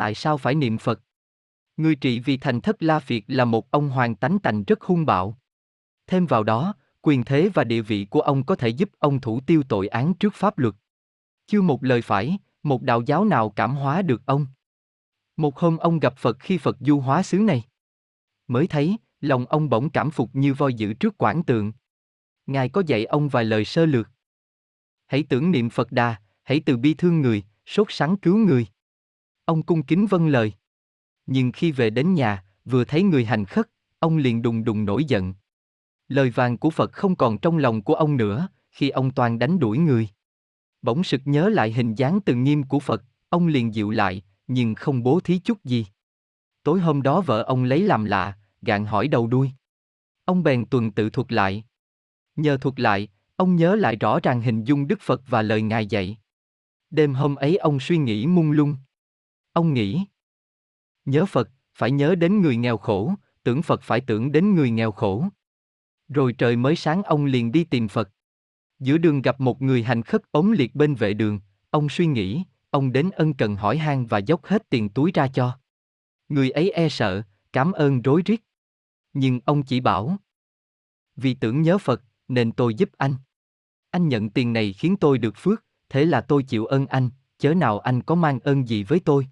tại sao phải niệm Phật. Người trị vì thành thất La Phiệt là một ông hoàng tánh tành rất hung bạo. Thêm vào đó, quyền thế và địa vị của ông có thể giúp ông thủ tiêu tội án trước pháp luật. Chưa một lời phải, một đạo giáo nào cảm hóa được ông. Một hôm ông gặp Phật khi Phật du hóa xứ này. Mới thấy, lòng ông bỗng cảm phục như voi dữ trước quảng tượng. Ngài có dạy ông vài lời sơ lược. Hãy tưởng niệm Phật đà, hãy từ bi thương người, sốt sắng cứu người. Ông cung kính vâng lời. Nhưng khi về đến nhà, vừa thấy người hành khất, ông liền đùng đùng nổi giận. Lời vàng của Phật không còn trong lòng của ông nữa, khi ông toàn đánh đuổi người. Bỗng sực nhớ lại hình dáng từng nghiêm của Phật, ông liền dịu lại, nhưng không bố thí chút gì. Tối hôm đó vợ ông lấy làm lạ, gạn hỏi đầu đuôi. Ông bèn tuần tự thuật lại. Nhờ thuật lại, ông nhớ lại rõ ràng hình dung Đức Phật và lời Ngài dạy. Đêm hôm ấy ông suy nghĩ mung lung. Ông nghĩ. Nhớ Phật, phải nhớ đến người nghèo khổ, tưởng Phật phải tưởng đến người nghèo khổ. Rồi trời mới sáng ông liền đi tìm Phật. Giữa đường gặp một người hành khất ống liệt bên vệ đường, ông suy nghĩ, ông đến ân cần hỏi han và dốc hết tiền túi ra cho. Người ấy e sợ, cảm ơn rối rít. Nhưng ông chỉ bảo. Vì tưởng nhớ Phật, nên tôi giúp anh. Anh nhận tiền này khiến tôi được phước, thế là tôi chịu ơn anh, chớ nào anh có mang ơn gì với tôi.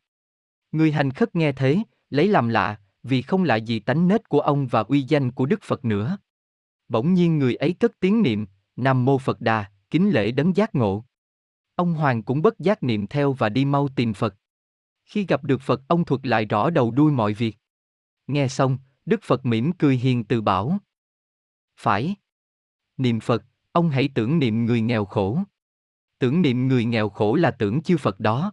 Người hành khất nghe thế, lấy làm lạ, vì không lạ gì tánh nết của ông và uy danh của Đức Phật nữa. Bỗng nhiên người ấy cất tiếng niệm, Nam Mô Phật Đà, kính lễ đấng giác ngộ. Ông Hoàng cũng bất giác niệm theo và đi mau tìm Phật. Khi gặp được Phật ông thuật lại rõ đầu đuôi mọi việc. Nghe xong, Đức Phật mỉm cười hiền từ bảo. Phải. Niệm Phật, ông hãy tưởng niệm người nghèo khổ. Tưởng niệm người nghèo khổ là tưởng chư Phật đó,